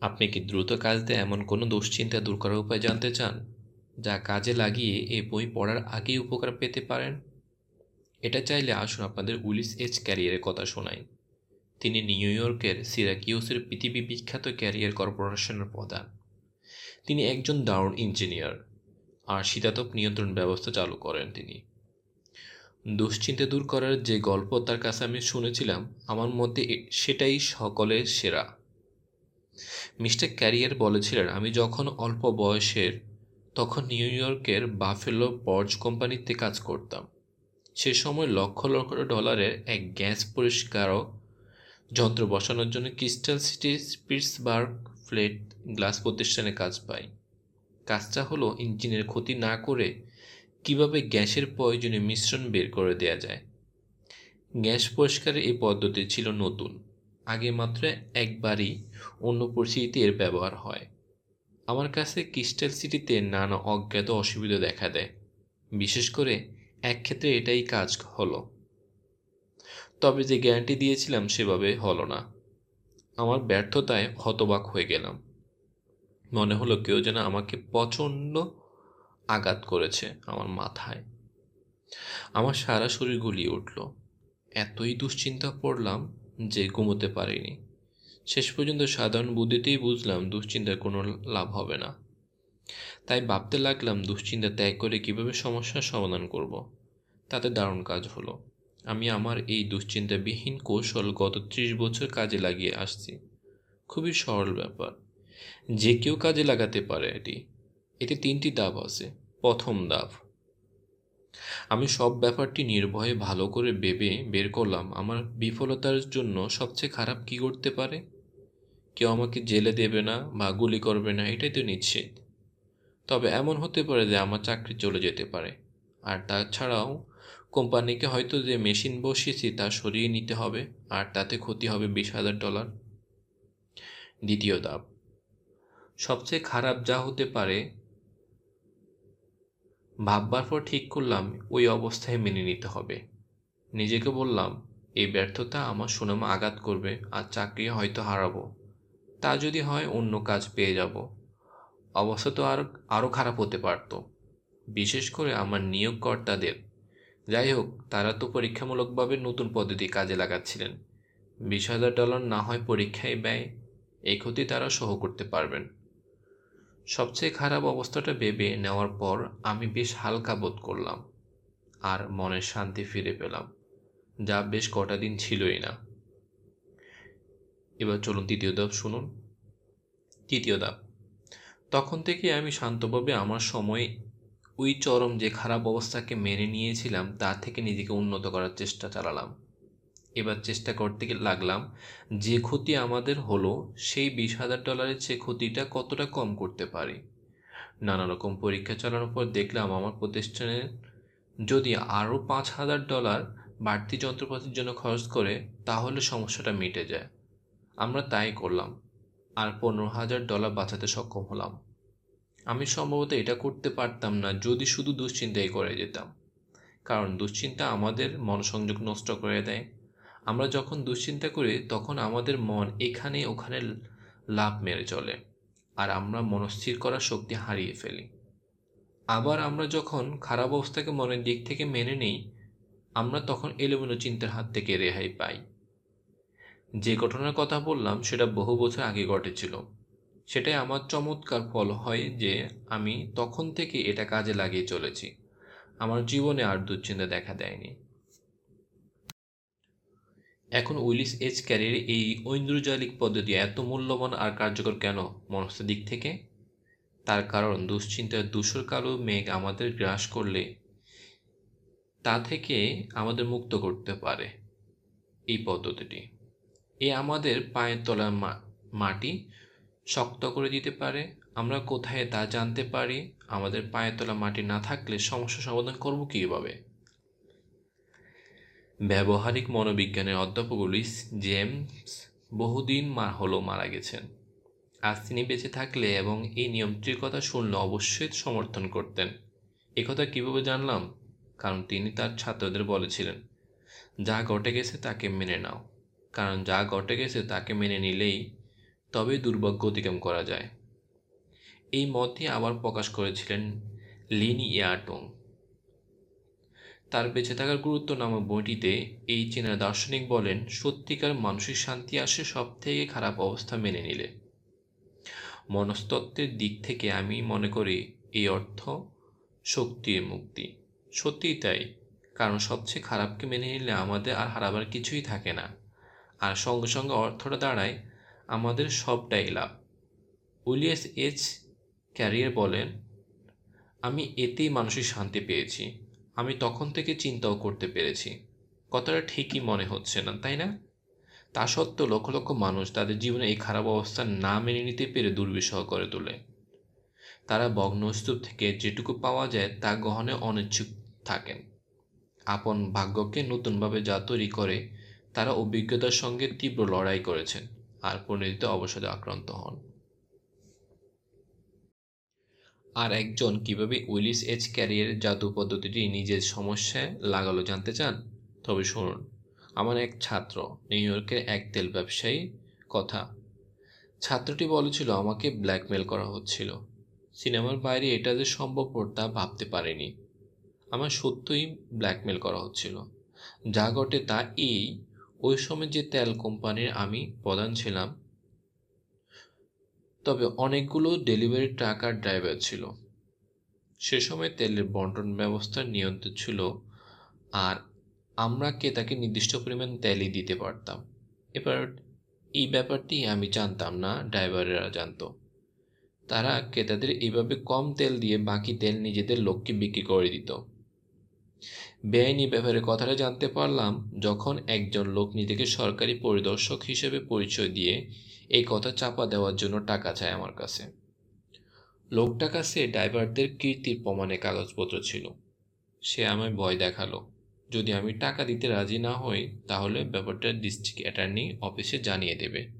আপনি কি দ্রুত কাজ দেয় এমন কোনো দুশ্চিন্তা দূর করার উপায় জানতে চান, যা কাজে লাগিয়ে এই বই পড়ার আগেই উপকার পেতে পারেন? এটা চাইলে আসুন আপনাদের উলিস এজ ক্যারিয়ারের কথা শোনাই। তিনি নিউ ইয়র্কের সিরাকিউসের পৃথিবী বিখ্যাত ক্যারিয়ার কর্পোরেশনের প্রধান। তিনি একজন দারুণ ইঞ্জিনিয়ার আর শীতাতপ নিয়ন্ত্রণ ব্যবস্থা চালু করেন তিনি। দুশ্চিন্তা দূর করার যে গল্প তার কাছে আমি শুনেছিলাম, আমার মধ্যে সেটাই সকলের সেরা। মিস্টার ক্যারিয়ার বলেছিলেন, আমি যখন অল্প বয়সের, তখন নিউ ইয়র্কের বাফেলো পর্জ কোম্পানিতে কাজ করতাম। সে সময় লক্ষ লক্ষ ডলারের এক গ্যাস পরিষ্কারক যন্ত্র বসানোর জন্য Crystal City Pittsburgh Plate Glass প্রতিষ্ঠানে কাজ পাই। কাজটা হলো ইঞ্জিনের ক্ষতি না করে কীভাবে গ্যাসের প্রয়োজনীয় মিশ্রণ বের করে দেওয়া যায়। গ্যাস পরিষ্কারের এই পদ্ধতি ছিল নতুন। আগে মাত্র একবারই অন্য পরিস্থিতিতে এর ব্যবহার হয়। আমার কাছে ক্রিস্টাল সিটিতে নানা অজ্ঞাত অসুবিধা দেখা দেয়। বিশেষ করে এক ক্ষেত্রে এটাই কাজ হলো। তবে যে গ্যারান্টি দিয়েছিলাম সেভাবে হলো না। আমার ব্যর্থতায় হতবাক হয়ে গেলাম। মনে হলো কেউ যেন আমাকে প্রচণ্ড আঘাত করেছে আমার মাথায়। আমার সারা শরীর গুলিয়ে উঠল। এতই দুশ্চিন্তা পড়লাম যে ঘুমোতে পারিনি। শেষ পর্যন্ত সাধারণ বুদ্ধিতেই বুঝলাম দুশ্চিন্তার কোনো লাভ হবে না। তাই ভাবতে লাগলাম দুশ্চিন্তা ত্যাগ করে কীভাবে সমস্যার সমাধান করব। তাতে দারুণ কাজ হলো। আমি আমার এই দুশ্চিন্তাবিহীন কৌশল গত ত্রিশ বছর কাজে লাগিয়ে আসছি। খুবই সরল ব্যাপার। যে কেউ কাজে লাগাতে পারে এটি। এতে তিনটি দাব আছে। প্রথম দাব আমি সব ব্যাপারটি নির্ভয়ে ভালো করে ভেবে বের করলাম। আমার বিফলতার জন্য সবচেয়ে খারাপ কি করতে পারে? কেউ আমাকে জেলে দেবে না বা গুলি করবে না, এটাই তো নিশ্চিত। তবে এমন হতে পারে যে আমার চাকরি চলে যেতে পারে। আর তাছাড়াও, কোম্পানিকে হয়তো যে মেশিন বসিয়েছি তা সরিয়ে নিতে হবে, আর তাতে ক্ষতি হবে বিশ হাজার ডলার। দ্বিতীয় ধাপ। সবচেয়ে খারাপ যা হতে পারে ভাববার পর ঠিক করলাম ওই অবস্থায় মেনে নিতে হবে। নিজেকে বললাম, এই ব্যর্থতা আমার সুনাম আঘাত করবে আর চাকরি হয়তো হারাবো। তা যদি হয় অন্য কাজ পেয়ে যাব। অবস্থা তো আর আরও খারাপ হতে পারত। বিশেষ করে আমার নিয়োগকর্তাদের। যাই হোক, তারা তো পরীক্ষামূলকভাবে নতুন পদ্ধতি কাজে লাগাচ্ছিলেন। বিশ হাজার ডলার না হয় পরীক্ষায় ব্যয় এই ক্ষতি তারা সহ করতে পারবেন। সবচেয়ে খারাপ অবস্থাটা ভেবে নেওয়ার পর আমি বেশ হালকা বোধ করলাম আর মনের শান্তি ফিরে পেলাম, যা বেশ কটা দিন ছিলই না। এবার চলুন তৃতীয় ধাপ শুনুন। তৃতীয় ধাপ। তখন থেকে আমি শান্তভাবে আমার সময়, ওই চরম যে খারাপ অবস্থাকে মেনে নিয়েছিলাম, তা থেকে নিজেকে উন্নত করার চেষ্টা চালালাম। এবার চেষ্টা করতে লাগলাম, যে ক্ষতি আমাদের হলো, সেই বিশ হাজার ডলারের চেয়ে ক্ষতিটা কতটা কম করতে পারি? নানা রকম পরীক্ষা চালানোর পর দেখলাম আমার প্রতিষ্ঠানের যদি আরও পাঁচ হাজার ডলার বাড়তি যন্ত্রপাতির জন্য খরচ করে, তাহলে সমস্যাটা মিটে যায়। আমরা তাই করলাম, আর পনেরো হাজার ডলার বাঁচাতে সক্ষম হলাম। আমি সম্ভবত এটা করতে পারতাম না, যদি শুধু দুশ্চিন্তাই করে যেতাম। কারণ দুশ্চিন্তা আমাদের মনসংযোগ নষ্ট করে দেয় আমরা যখন দুশ্চিন্তা করি, তখন আমাদের মন এখানে ওখানে লাভ মেরে চলে আর আমরা মনস্থির করার শক্তি হারিয়ে ফেলি। আবার আমরা যখন খারাপ অবস্থাকে মনের দিক থেকে মেনে নিই, আমরা তখন এলোমেলো চিন্তার হাত থেকে রেহাই পাই। যে ঘটনার কথা বললাম, সেটা বহু বছর আগে ঘটেছিল। সেটাই আমার চমৎকার ফল হয় যে আমি তখন থেকে এটা কাজে লাগিয়ে চলেছি। আমার জীবনে আর দুশ্চিন্তা দেখা দেয়নি। এখন উইলিস এজ ক্যারিয়ার এই ঐন্দ্রজালিক পদ্ধতি এত মূল্যবান আর কার্যকর কেন? মনস্থ দিক থেকে? তার কারণ দুশ্চিন্তার দূষর কালো মেঘ আমাদের গ্রাস করলে তা থেকে আমাদের মুক্ত করতে পারে। এই পদ্ধতিটি। এ আমাদের পায়ের তলার মাটি শক্ত করে দিতে পারে। আমরা কোথায় তা জানতে পারি? আমাদের পায়ের তলা মাটি না থাকলে সমস্যা সমাধান করব কীভাবে? ব্যবহারিক মনোবিজ্ঞানের অধ্যাপক লুইস জেমস বহুদিন মা হলো মারা গেছেন। আজ তিনি বেঁচে থাকলে এবং এই নিয়মটির কথা শুনলে অবশ্যই সমর্থন করতেন। একথা কীভাবে জানলাম? কারণ তিনি তার ছাত্রদের বলেছিলেন, যা ঘটে গেছে তাকে মেনে নাও। কারণ যা ঘটে গেছে তাকে মেনে নিলেই তবেই দুর্ভাগ্য অতিক্রম করা যায়। এই মতই আবার প্রকাশ করেছিলেন লিন ইয়াটং। তার বেঁচে থাকার গুরুত্ব নামক বইটিতে এই চীনা দার্শনিক বলেন, সত্যিকার মানসিক শান্তি আসে সব থেকে খারাপ অবস্থা মেনে নিলে। মনস্তত্ত্বের দিক থেকে আমি মনে করি এই অর্থ শক্তির মুক্তি। সত্যিই তাই, কারণ সবচেয়ে খারাপকে মেনে নিলে আমাদের আর হারাবার কিছুই থাকে না। আর সঙ্গে সঙ্গে অর্থটা দাঁড়ায়, আমাদের সবটাই লাভ। উইলিয়াস এইচ ক্যারিয়ার বলেন, আমি এতেই মানসিক শান্তি পেয়েছি। আমি তখন থেকে চিন্তাও করতে পেরেছি। কথাটা ঠিকই মনে হচ্ছে না, তাই না? তা সত্ত্বেও লক্ষ লক্ষ মানুষ তাদের জীবনে এই খারাপ অবস্থা না মেনে নিতে পেরে দুর্বিষহ করে তোলে। তারা ভগ্নস্তূপ থেকে যেটুকু পাওয়া যায় তা গ্রহণে অনিচ্ছুক থাকেন। আপন ভাগ্যকে নতুনভাবে যা তৈরি করে, তারা অভিজ্ঞতার সঙ্গে তীব্র লড়াই করেছেন, আর পরিণতিতে অবসাদে আক্রান্ত হন। আর একজন কীভাবে উইলিস এজ ক্যারিয়ার জাদু পদ্ধতিটি নিজের সমস্যায় লাগালো জানতে চান? তবে শুনুন। আমার এক ছাত্র, নিউ ইয়র্কের এক তেল ব্যবসায়ী, কথা। ছাত্রটি বলেছিল, আমাকে ব্ল্যাকমেল করা হচ্ছিল। সিনেমার বাইরে এটা যে সম্ভব তা ভাবতে পারিনি। আমার সত্যই ব্ল্যাকমেল করা হচ্ছিল। যা ঘটে তা এই, ওই সময় যে তেল কোম্পানির আমি প্রধান ছিলাম তবে অনেকগুলো ডেলিভারি ট্রাক আর ড্রাইভার ছিল। সে সময় তেলের বন্টন ব্যবস্থা নিয়ন্ত্রণ ছিল আর আমরা ক্রেতাকে নির্দিষ্ট পরিমাণ তেলই দিতে পারতাম। এবার এই ব্যাপারটি আমি জানতাম না, ড্রাইভারেরা জানতো। তারা ক্রেতাদের এইভাবে কম তেল দিয়ে বাকি তেল নিজেদের লোককে বিক্রি করে দিত। বেআইনি ব্যাপারে কথাটা জানতে পারলাম যখন একজন লোক নিজেকে সরকারি পরিদর্শক হিসেবে পরিচয় দিয়ে এই কথা চাপা দেওয়ার জন্য টাকা চায় আমার কাছে। লোকটা কাছে ড্রাইভারদের কীর্তির প্রমাণে কাগজপত্র ছিল। সে আমায় ভয় দেখাল। যদি আমি টাকা দিতে রাজি না হই, তাহলে ব্যাপারটা ডিস্ট্রিক্ট অ্যাটর্নি অফিসে জানিয়ে দেবে।